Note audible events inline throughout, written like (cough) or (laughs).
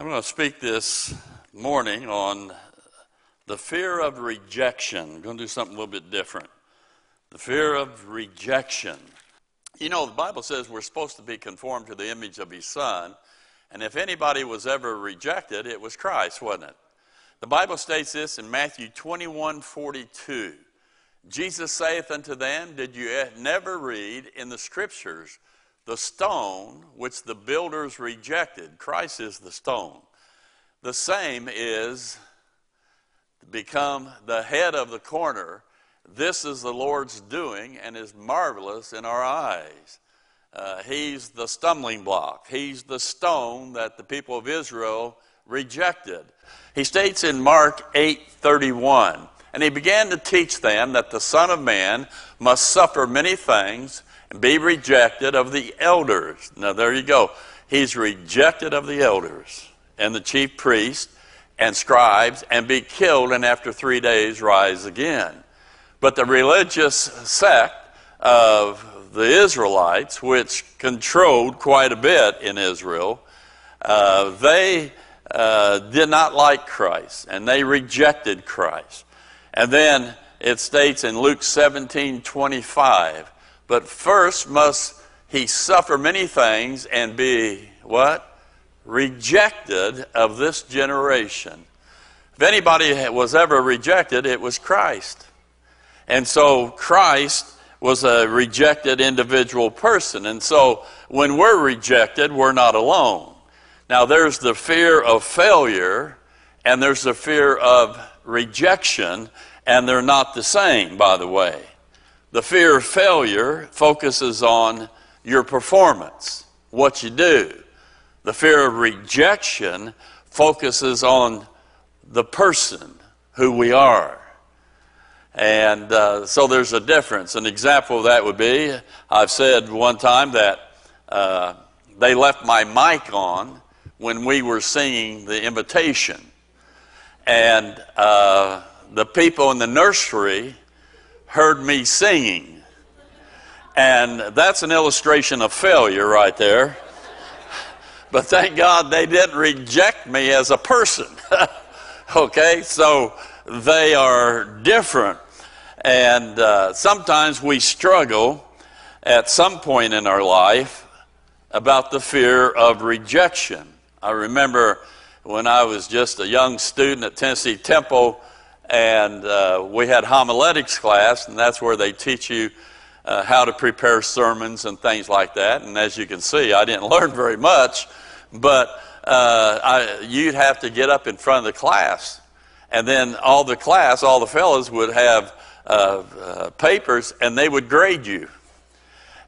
I'm going to speak this morning on the fear of rejection. I'm going to do something a little bit different. The fear of rejection. You know, the Bible says we're supposed to be conformed to the image of His Son, and if anybody was ever rejected, it was Christ, wasn't it? The Bible states this in Matthew 21 42. Jesus saith unto them, Did you never read in the Scriptures the stone which the builders rejected? Christ is the stone. The same is become the head of the corner. This is the Lord's doing and is marvelous in our eyes. Uh, he's the stumbling block. He's the stone that the people of Israel rejected. He states in Mark 8:31, and he began to teach them that the Son of Man must suffer many things be rejected of the elders. Now there you go. He's rejected of the elders and the chief priests and scribes and be killed and after three days rise again. But the religious sect of the Israelites, which controlled quite a bit in Israel, uh, they uh, did not like Christ and they rejected Christ. And then it states in Luke 17 25, but first must he suffer many things and be what? rejected of this generation. If anybody was ever rejected, it was Christ. And so Christ was a rejected individual person. And so when we're rejected, we're not alone. Now, there's the fear of failure and there's the fear of rejection, and they're not the same, by the way. The fear of failure focuses on your performance, what you do. The fear of rejection focuses on the person, who we are. And uh, so there's a difference. An example of that would be I've said one time that uh, they left my mic on when we were singing the invitation. And uh, the people in the nursery heard me singing. And that's an illustration of failure right there. (laughs) But thank God they didn't reject me as a person. (laughs) okay, so they are different. And uh, sometimes we struggle at some point in our life about the fear of rejection. I remember when I was just a young student at Tennessee Temple, and uh, we had homiletics class, and that's where they teach you uh, how to prepare sermons and things like that. And as you can see, I didn't (laughs) learn very much but uh, I, you'd have to get up in front of the class, and then all the class, all the fellows would have uh, uh, papers, and they would grade you.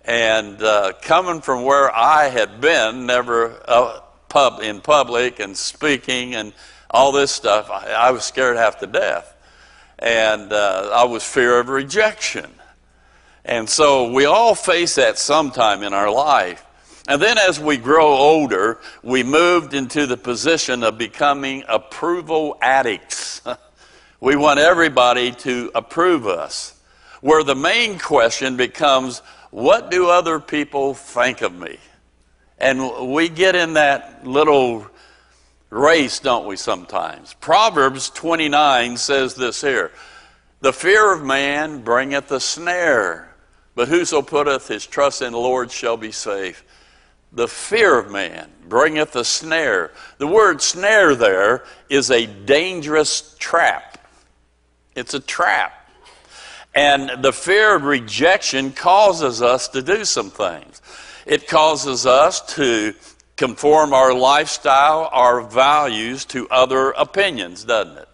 And uh, coming from where I had been, never pub in public and speaking and all this stuff, I, I was scared half to death, and uh, I was fear of rejection. And so we all face that sometime in our life. And then as we grow older, we moved into the position of becoming approval addicts. (laughs) we want everybody to approve us. Where the main question becomes, what do other people think of me? And we get in that little race, don't we, sometimes? Proverbs 29 says this here The fear of man bringeth a snare, but whoso putteth his trust in the Lord shall be safe the fear of man bringeth a snare. The word snare there is a dangerous trap. It's a trap. And the fear of rejection causes us to do some things. It causes us to conform our lifestyle, our values to other opinions, doesn't it?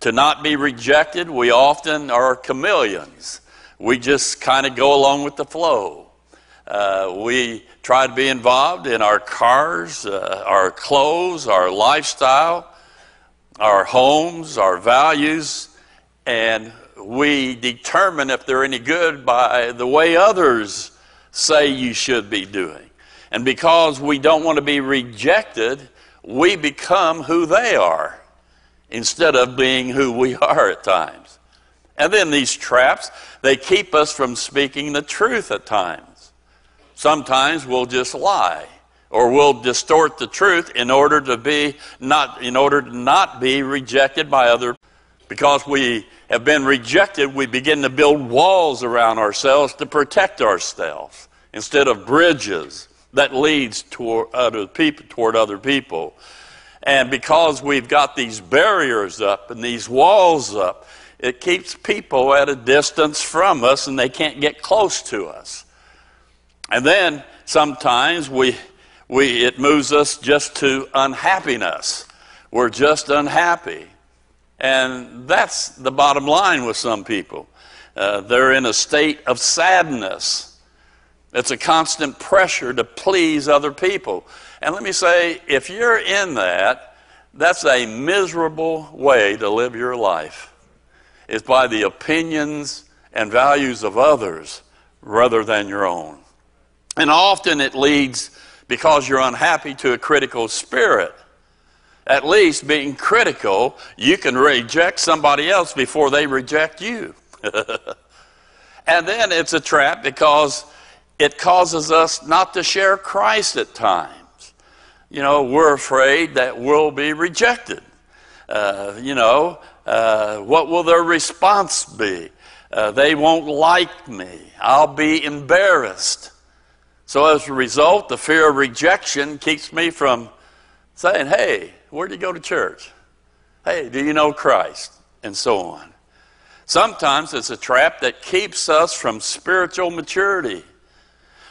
To not be rejected, we often are chameleons. We just kind of go along with the flow. Uh, we try to be involved in our cars, uh, our clothes, our lifestyle, our homes, our values, and we determine if they're any good by the way others say you should be doing. And because we don't want to be rejected, we become who they are instead of being who we (laughs) are at times. And then these traps, they keep us from speaking the truth at times. Sometimes we'll just lie. or we'll distort the truth in order to be not in order to not be rejected by other because we have been rejected we begin to build walls around ourselves to protect ourselves instead of bridges that leads toward other people toward other people and because we've got these barriers up and these walls up it keeps people at a distance from us and they can't get close to us and then sometimes we we, it moves us just to unhappiness. We're just unhappy. And that's the bottom line with some people. Uh, they're in a state of sadness. It's a constant pressure to please other people. And let me say, if you're in that, that's a miserable way to live your life. It's by the opinions and values of others rather than your own. And often it leads because you're unhappy to a critical spirit. At least being critical, you can reject somebody else before they reject you. (laughs) and then it's a trap because it causes us not to share Christ at times. You know, we're afraid that we'll be rejected. Uh, you know, uh, what will their response be? Uh, they won't like me. I'll be embarrassed. So as a result, the fear of rejection keeps me from saying, hey, where do you go to church? Hey, do you know Christ? And so on. Sometimes it's a trap that keeps us from spiritual maturity.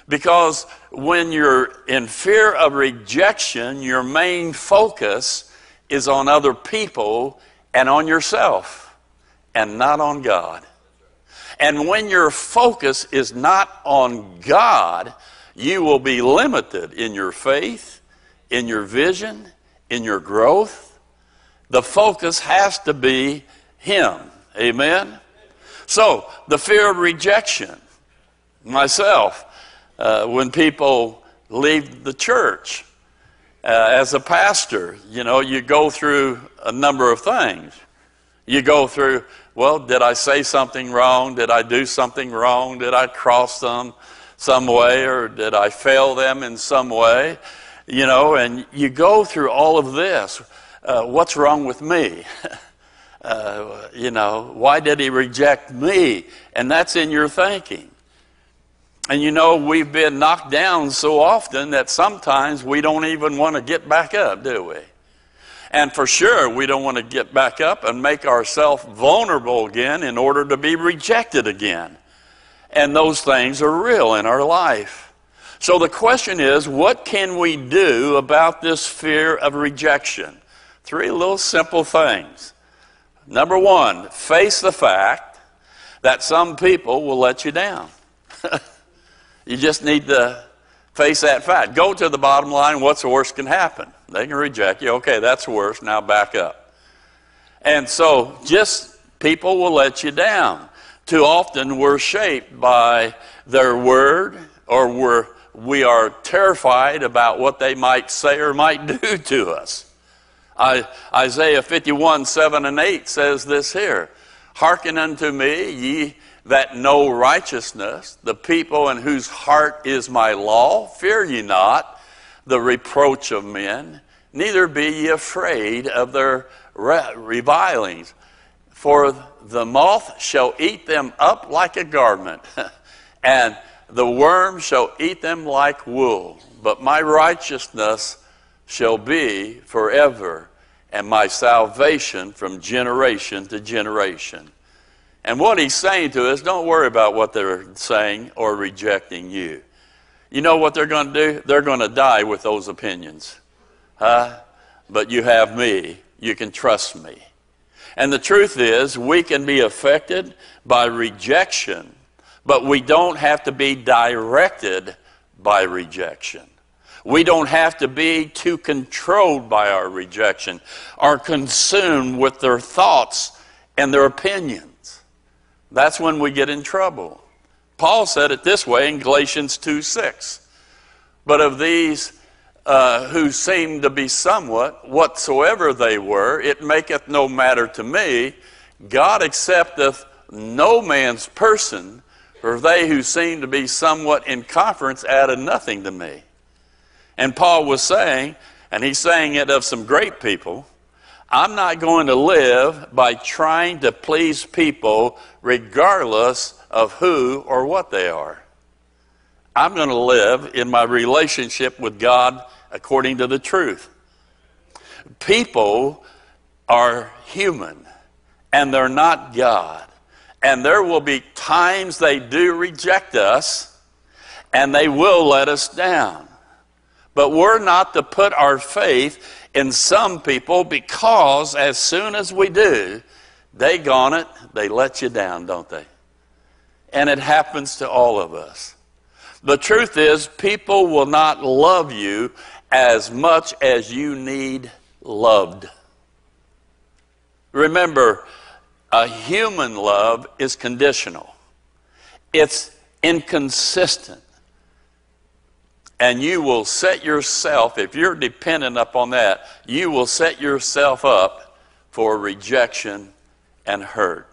Because when you're in fear of rejection, your main focus is on other people and on yourself and not on God. And when your focus is not on God, you will be limited in your faith, in your vision, in your growth. The focus has to be Him. Amen? So, the fear of rejection. Myself, uh, when people leave the church, uh, as a pastor, you know, you go through a number of things. You go through, well, did I say something wrong? Did I do something wrong? Did I cross them? some way or did I fail them in some way? You know, and you go through all of this. Uh, what's wrong with me? (laughs) uh, you know, why did he reject me? And that's in your thinking. And you know, we've been knocked down so often that sometimes we don't even want to get back up, do we? And for sure, we don't want to get back up and make ourselves vulnerable again in order to be rejected again. And those things are real in our life. So the question is what can we do about this fear of rejection? Three little simple things. Number one, face the fact that some people will let you down. (laughs) you just need to face that fact. Go to the bottom line what's the worst can happen? They can reject you. Okay, that's worse. Now back up. And so just people will let you down too often we're shaped by their word or we're, we are terrified about what they might say or might do (laughs) to us. I, Isaiah 51, 7 and 8 says this here Hearken unto me, ye that know righteousness, the people in whose heart is my law. Fear ye not the reproach of men, neither be ye afraid of their revilings. For the moth shall eat them up like a garment, (laughs) and the worm shall eat them like wool. But my righteousness shall be forever, and my salvation from generation to generation. And what he's saying to us, don't worry about what they're saying or rejecting you. You know what they're going to do? They're going to die with those opinions. Huh? But you have me. You can trust me. And the truth is, we can be affected by rejection, but we don't have to be directed by rejection. We don't have to be too controlled by our rejection or consumed with their thoughts and their opinions. That's when we get in trouble. Paul said it this way in Galatians 2 6. But of these uh, who seemed to be somewhat, whatsoever they were, it maketh no matter to me. God accepteth no man's person, for they who seem to be somewhat in conference added nothing to me. And Paul was saying, and he's saying it of some great people, I'm not going to live by trying to please people regardless of who or what they are. I'm going to live in my relationship with God according to the truth. People are human and they're not God. And there will be times they do reject us and they will let us down. But we're not to put our faith in some people because as soon as we do, they gone it, they let you down, don't they? And it happens to all of us. The truth is, people will not love you as much as you need loved. Remember, a human love is conditional, it's inconsistent. And you will set yourself, if you're dependent upon that, you will set yourself up for rejection and hurt.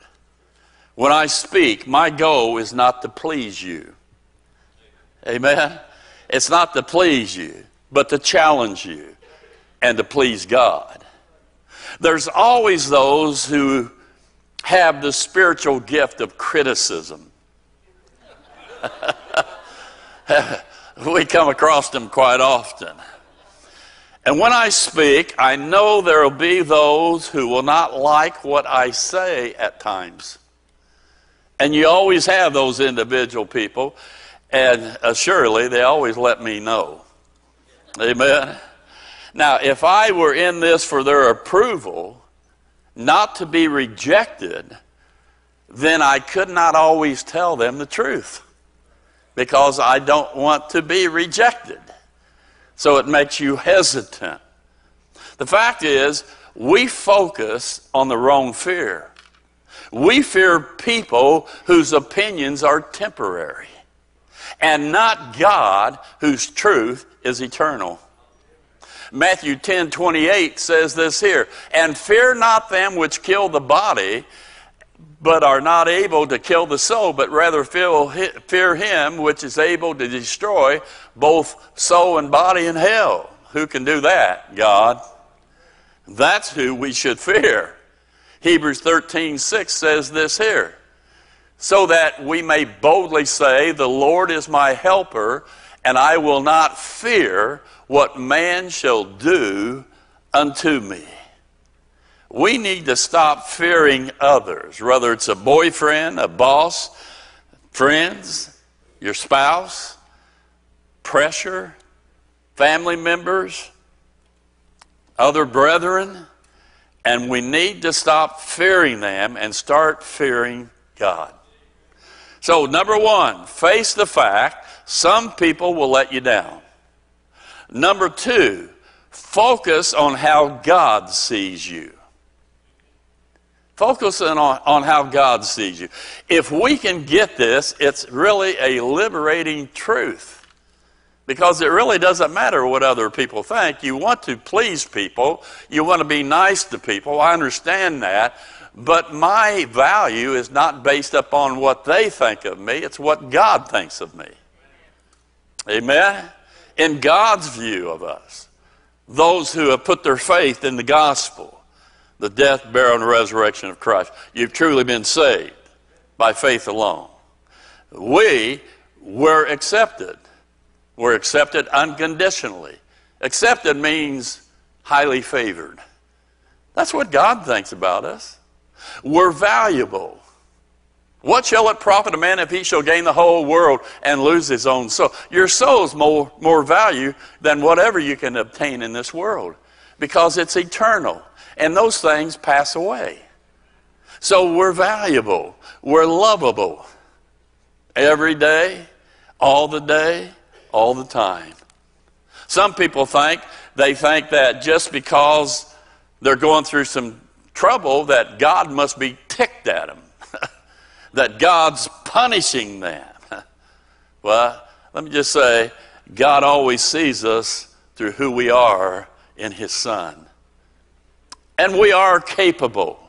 When I speak, my goal is not to please you. Amen? It's not to please you, but to challenge you and to please God. There's always those who have the spiritual gift of criticism. (laughs) we come across them quite often. And when I speak, I know there will be those who will not like what I say at times. And you always have those individual people, and uh, surely they always let me know. Amen. Now, if I were in this for their approval, not to be rejected, then I could not always tell them the truth because I don't want to be rejected. So it makes you hesitant. The fact is, we focus on the wrong fear. We fear people whose opinions are temporary and not God whose truth is eternal. Matthew 10 28 says this here, and fear not them which kill the body, but are not able to kill the soul, but rather fear him which is able to destroy both soul and body in hell. Who can do that? God. That's who we should fear. Hebrews 13 6 says this here so that we may boldly say, The Lord is my helper, and I will not fear what man shall do unto me. We need to stop fearing others, whether it's a boyfriend, a boss, friends, your spouse, pressure, family members, other brethren, and we need to stop fearing them and start fearing God. So, number one, face the fact some people will let you down. Number two, focus on how God sees you. Focus on, on how God sees you. If we can get this, it's really a liberating truth. Because it really doesn't matter what other people think. You want to please people, you want to be nice to people. I understand that. But my value is not based upon what they think of me, it's what God thinks of me. Amen? In God's view of us, those who have put their faith in the gospel, the death, burial, and resurrection of Christ, you've truly been saved by faith alone. We were accepted. We're accepted unconditionally. Accepted means highly favored. That's what God thinks about us were valuable. What shall it profit a man if he shall gain the whole world and lose his own soul? Your soul is more, more value than whatever you can obtain in this world because it's eternal and those things pass away. So we're valuable, we're lovable every day, all the day, all the time. Some people think they think that just because they're going through some trouble that God must be ticked at them, (laughs) that God's punishing them. (laughs) well, let me just say, God always sees us through who we are in His Son. And we are capable.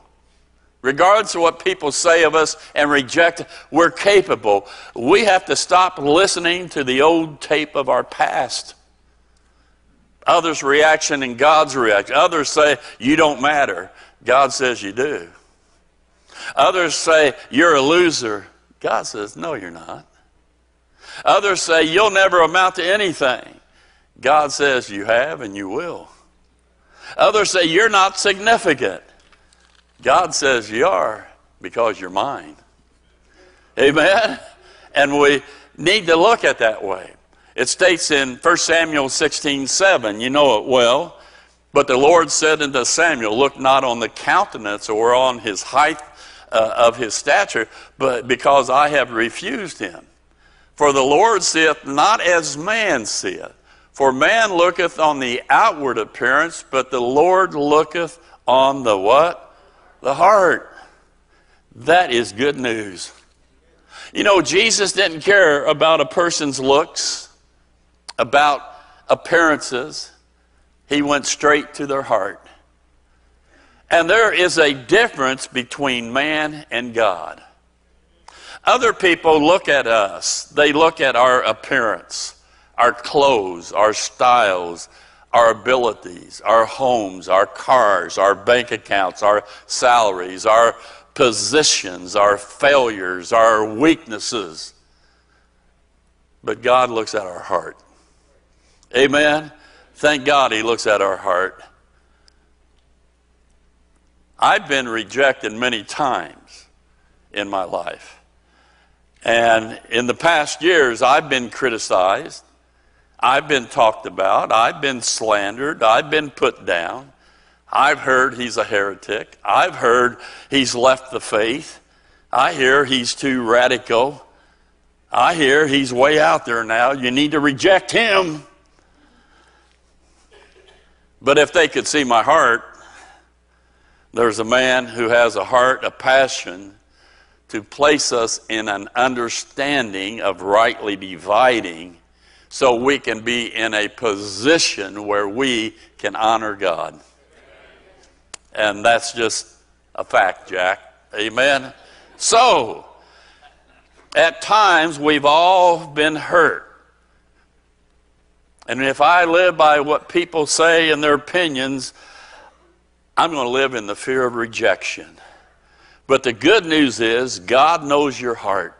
Regardless of what people say of us and reject, we're capable. We have to stop listening to the old tape of our past. Others' reaction and God's reaction. Others say, You don't matter. God says you do. Others say, You're a loser. God says, No, you're not. Others say, You'll never amount to anything. God says, You have and you will. Others say, You're not significant. God says, You are because you're mine. Amen? And we need to look at that way. It states in 1 Samuel 16 7, you know it well. But the Lord said unto Samuel, Look not on the countenance or on his height uh, of his stature, but because I have refused him. For the Lord seeth not as man seeth. For man looketh on the outward appearance, but the Lord looketh on the what? The heart. That is good news. You know, Jesus didn't care about a person's looks, about appearances. He went straight to their heart. And there is a difference between man and God. Other people look at us, they look at our appearance, our clothes, our styles, our abilities, our homes, our cars, our bank accounts, our salaries, our positions, our failures, our weaknesses. But God looks at our heart. Amen. Thank God He looks at our heart. I've been rejected many times in my life. And in the past years, I've been criticized. I've been talked about. I've been slandered. I've been put down. I've heard he's a heretic. I've heard he's left the faith. I hear he's too radical. I hear he's way out there now. You need to reject him. But if they could see my heart, there's a man who has a heart, a passion to place us in an understanding of rightly dividing so we can be in a position where we can honor God. And that's just a fact, Jack. Amen. So, at times we've all been hurt. And if I live by what people say and their opinions, I'm going to live in the fear of rejection. But the good news is, God knows your heart,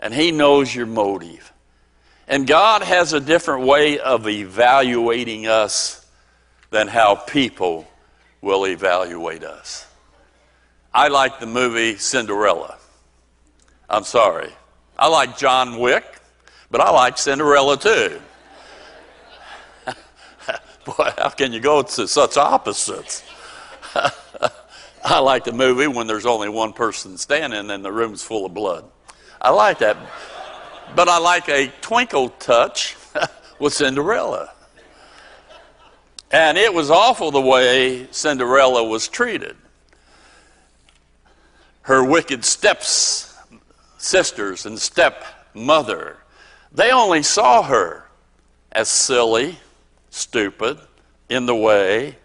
and He knows your motive. And God has a different way of evaluating us than how people will evaluate us. I like the movie Cinderella. I'm sorry. I like John Wick, but I like Cinderella too. (laughs) Boy, how can you go to such opposites? (laughs) I like the movie when there's only one person standing and the room's full of blood. I like that. But I like a twinkle touch (laughs) with Cinderella. And it was awful the way Cinderella was treated. Her wicked steps sisters and stepmother, they only saw her as silly, stupid, in the way,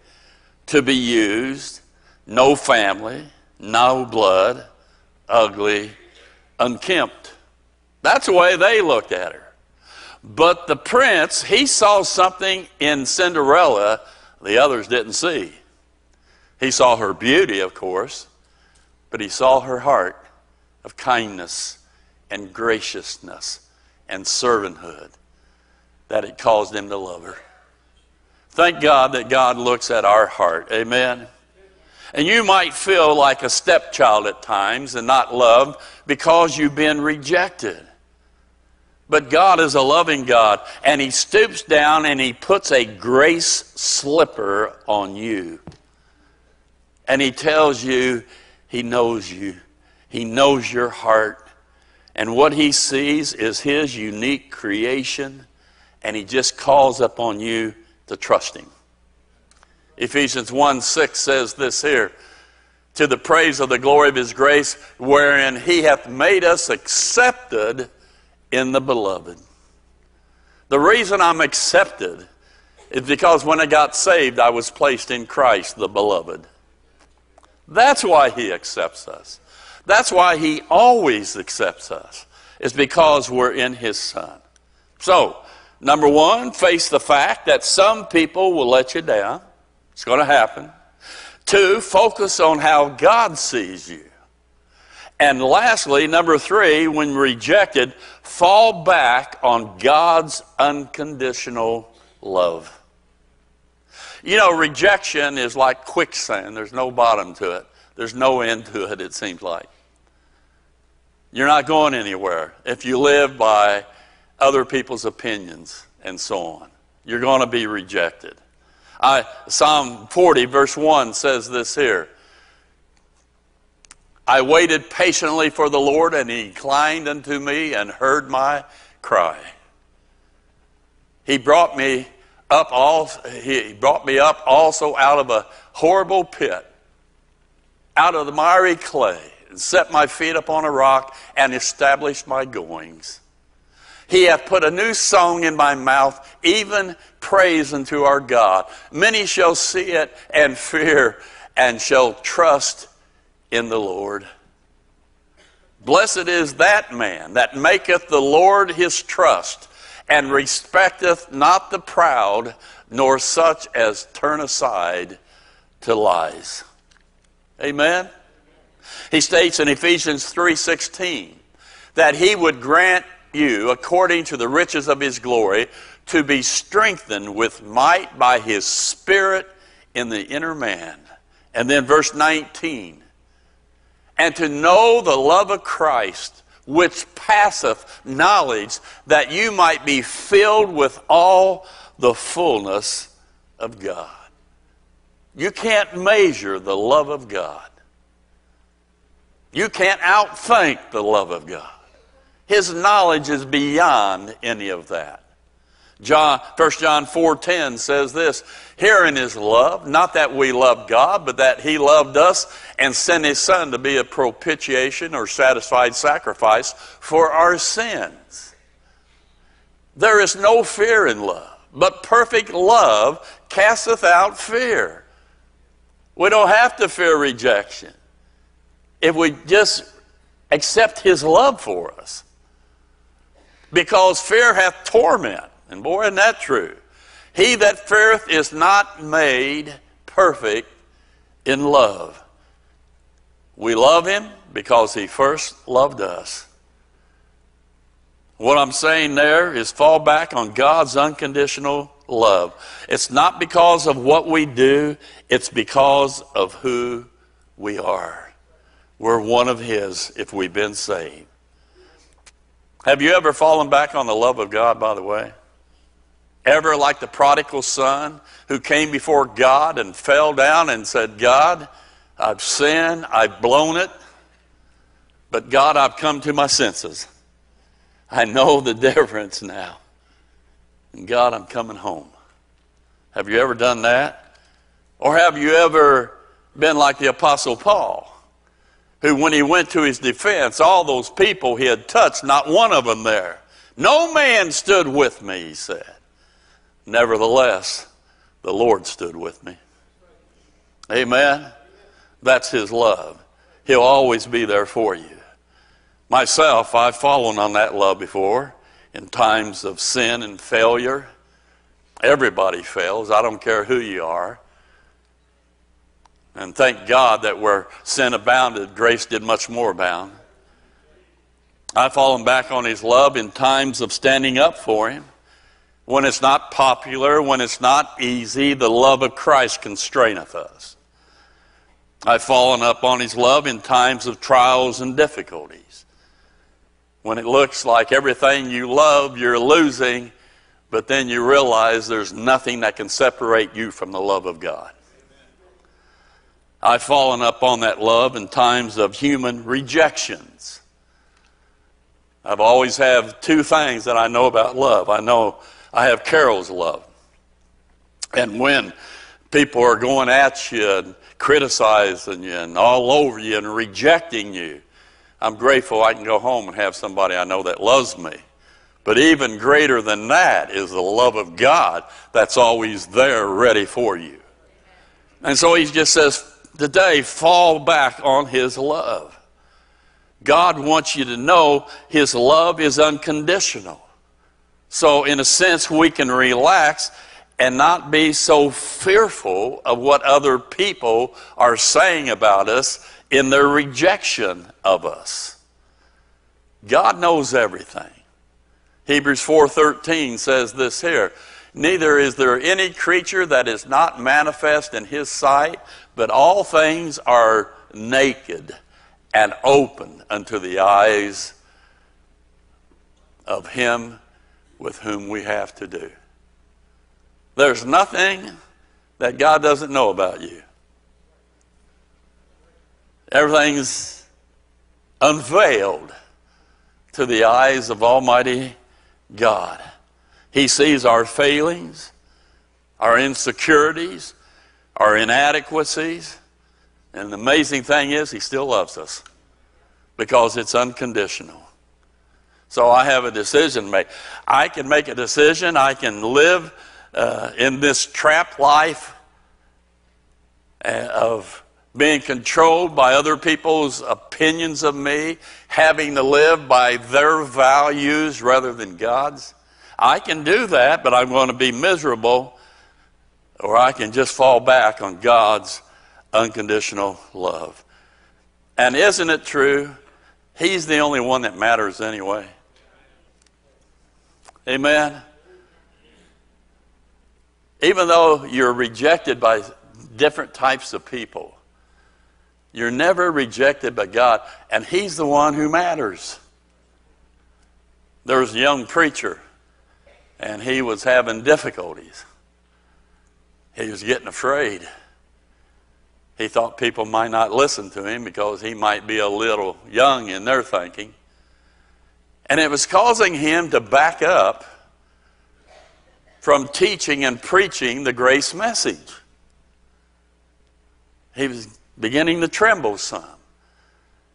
to be used, no family, no blood, ugly, unkempt. That's the way they looked at her. But the prince, he saw something in Cinderella the others didn't see. He saw her beauty, of course, but he saw her heart of kindness and graciousness and servanthood that it caused him to love her. Thank God that God looks at our heart. Amen. And you might feel like a stepchild at times and not loved because you've been rejected. But God is a loving God, and He stoops down and He puts a grace slipper on you. And He tells you He knows you, He knows your heart. And what He sees is His unique creation, and He just calls upon you to trust Him. Ephesians 1 6 says this here to the praise of the glory of His grace, wherein He hath made us accepted in the beloved. The reason I'm accepted is because when I got saved, I was placed in Christ, the beloved. That's why He accepts us. That's why He always accepts us, is because we're in His Son. So, Number one, face the fact that some people will let you down. It's going to happen. Two, focus on how God sees you. And lastly, number three, when rejected, fall back on God's unconditional love. You know, rejection is like quicksand, there's no bottom to it, there's no end to it, it seems like. You're not going anywhere if you live by other people's opinions and so on. You're going to be rejected. I, Psalm 40, verse 1 says this here I waited patiently for the Lord, and he inclined unto me and heard my cry. He brought me up he brought me up also out of a horrible pit, out of the miry clay, and set my feet upon a rock and established my goings. He hath put a new song in my mouth, even praise unto our God. Many shall see it and fear and shall trust in the Lord. Blessed is that man that maketh the Lord his trust and respecteth not the proud, nor such as turn aside to lies. Amen. He states in Ephesians 3:16 that he would grant you, according to the riches of his glory, to be strengthened with might by his Spirit in the inner man. And then verse 19, and to know the love of Christ, which passeth knowledge, that you might be filled with all the fullness of God. You can't measure the love of God. You can't outthink the love of God. His knowledge is beyond any of that. John, 1 John 4.10 says this, Herein is love, not that we loved God, but that he loved us and sent his son to be a propitiation or satisfied sacrifice for our sins. There is no fear in love, but perfect love casteth out fear. We don't have to fear rejection if we just accept his love for us because fear hath torment. And boy, isn't that true? He that feareth is not made perfect in love. We love him because he first loved us. What I'm saying there is fall back on God's unconditional love. It's not because of what we do, it's because of who we are. We're one of His if we've been saved. Have you ever fallen back on the love of God, by the way? Ever like the prodigal son who came before God and fell down and said, God, I've sinned, I've blown it, but God, I've come to my senses. I know the (laughs) difference now. And God, I'm coming home. Have you ever done that? Or have you ever been like the Apostle Paul? who, when he went to his defense, all those people he had touched, not one of them there. No man stood with me, he said. Nevertheless, the Lord stood with me. Amen. That's his love. He'll always be there for you. Myself, I've fallen on that love before in times of sin and failure. Everybody fails. I don't care who you are. And thank God that where sin abounded, grace did much more abound. I've fallen back on His love in times of standing up for Him. When it's not popular, when it's not easy, the love of Christ constraineth us. I've fallen up on His love in times of trials and difficulties. When it looks like everything you love you're losing, but then you realize there's nothing that can separate you from the love of God. I've fallen up on that love in times of human rejections. I've always have two things that I know about love. I know I have Carol's love. And when people are going at you and criticizing you and all over you and rejecting you, I'm grateful I can go home and have somebody I know that loves me. But even greater than that is the love of God that's always there ready for you. And so he just says, today fall back on His love. God wants you to know His love is unconditional. So, in a sense, we can relax and not be so fearful of what other people are saying about us in their rejection of us. God knows everything. Hebrews 4:13 says this here, neither is there any creature that is not manifest in his sight, but all things are naked and open unto the eyes of him with whom we have to do. There's nothing that God doesn't know about you. Everything's unveiled to the eyes of Almighty God. He sees our failings, our insecurities, our inadequacies. And the amazing thing is, He still loves us because it's unconditional. So I have a decision to make. I can make a decision. I can live uh, in this trap life uh, of being controlled by other people's opinions of me, having to live by their values rather than God's. I can do that, but I'm going to be miserable, or I can just fall back on God's unconditional love. And isn't it true? He's the only one that matters anyway. Amen. Even though you're rejected by different types of people, you're never rejected by God, and He's the one who matters. There was a young preacher, and he was having difficulties. He was getting afraid. He thought people might not listen to him because he might be a little young in their thinking. And it was causing him to back up from teaching and preaching the grace message. He was beginning to tremble some.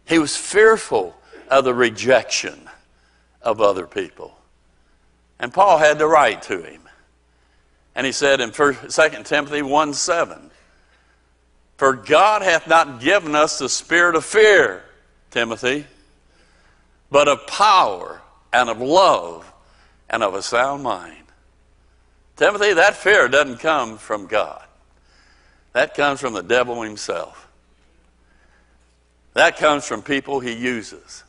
He was fearful of the rejection of other people. And Paul had to write to him. And he said in 2 Timothy 1 7, For God hath not given us the spirit of fear, Timothy, but of power and of love and of a sound mind. Timothy, that fear doesn't come from God. That comes from the devil himself. That comes from people he uses.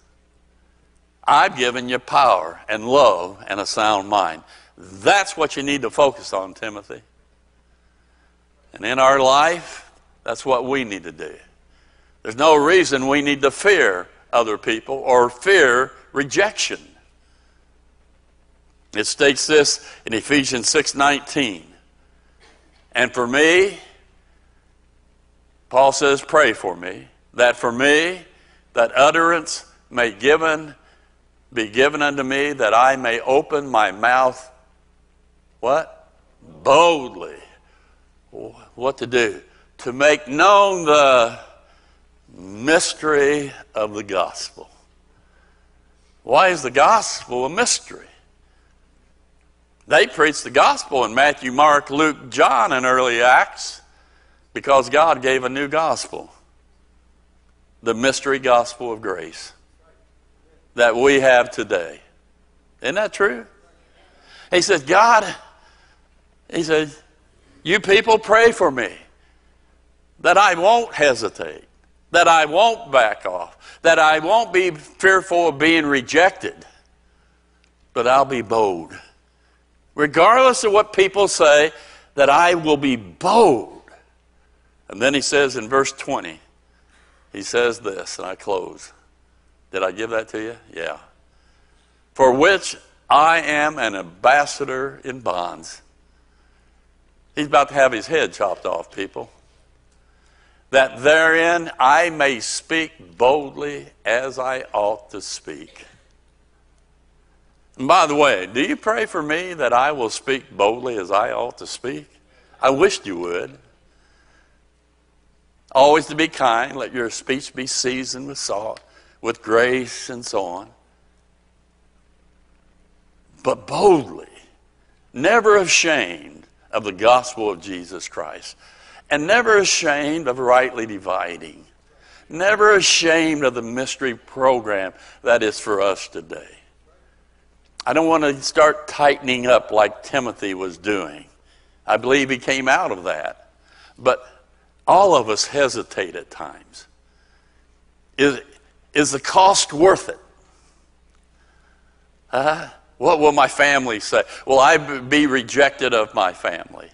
I've given you power and love and a sound mind. That's what you need to focus on, Timothy. And in our life, that's what we need to do. There's no reason we need to fear other people or fear rejection. It states this in Ephesians 6:19. And for me, Paul says, pray for me, that for me, that utterance may given be given unto me, that I may open my mouth, what? Boldly. What to do? To make known the mystery of the gospel. Why is the gospel a mystery? They preached the gospel in Matthew, Mark, Luke, John, and early Acts because God gave a new gospel the mystery gospel of grace that we have today. Isn't that true? He says, God, he said, you people pray for me that I won't hesitate, that I won't back off, that I won't be fearful of being rejected, but I'll be bold. Regardless of what people say, that I will be bold. And then he says in verse 20, he says this, and I close. Did I give that to you? Yeah. For which I am an ambassador in bonds. He's about to have his head chopped off, people. That therein I may speak boldly as I ought to speak. And by the way, do you pray for me that I will speak boldly as I ought to speak? I wished you would. Always to be kind, let your speech be seasoned with salt, with grace, and so on. But boldly, never ashamed of the gospel of Jesus Christ, and never ashamed of rightly dividing, never ashamed of the mystery program that is for us today. I don't want to start tightening up like Timothy was doing. I believe he came out of that. But all of us hesitate at times. Is, is the cost worth it? Uh, what will my family say? Will I be rejected of my family?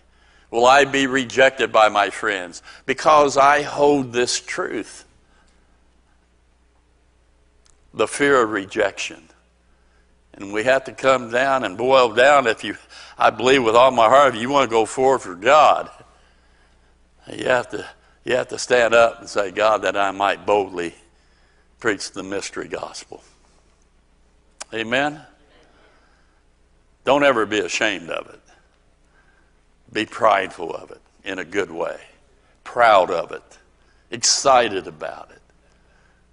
Will I be rejected by my friends? Because I hold this truth the fear of rejection. And we have to come down and boil down if you, I believe with all my heart, if you want to go forward for God, you have to, you have to stand up and say, God, that I might boldly preach the mystery gospel. Amen? Don't ever be ashamed of it. Be prideful of it in a good way, proud of it, excited about it.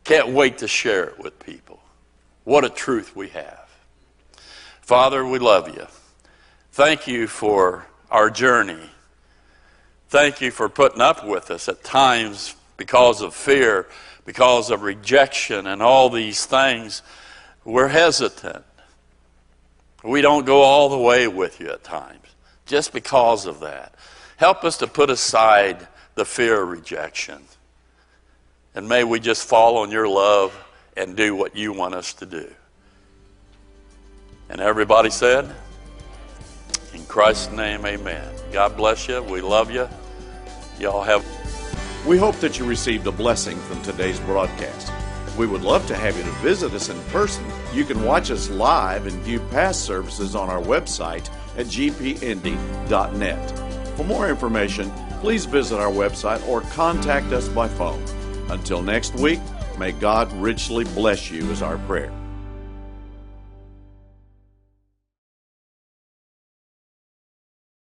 Can't wait to share it with people. What a truth we have. Father, we love you. Thank you for our journey. Thank you for putting up with us at times because of fear, because of rejection, and all these things. We're hesitant. We don't go all the way with you at times just because of that. Help us to put aside the fear of rejection. And may we just fall on your love and do what you want us to do. And everybody said, in Christ's name, amen. God bless you. We love you. Y'all have. We hope that you received a blessing from today's broadcast. We would love to have you to visit us in person. You can watch us live and view past services on our website at gpindy.net. For more information, please visit our website or contact us by phone. Until next week, may God richly bless you, is our prayer.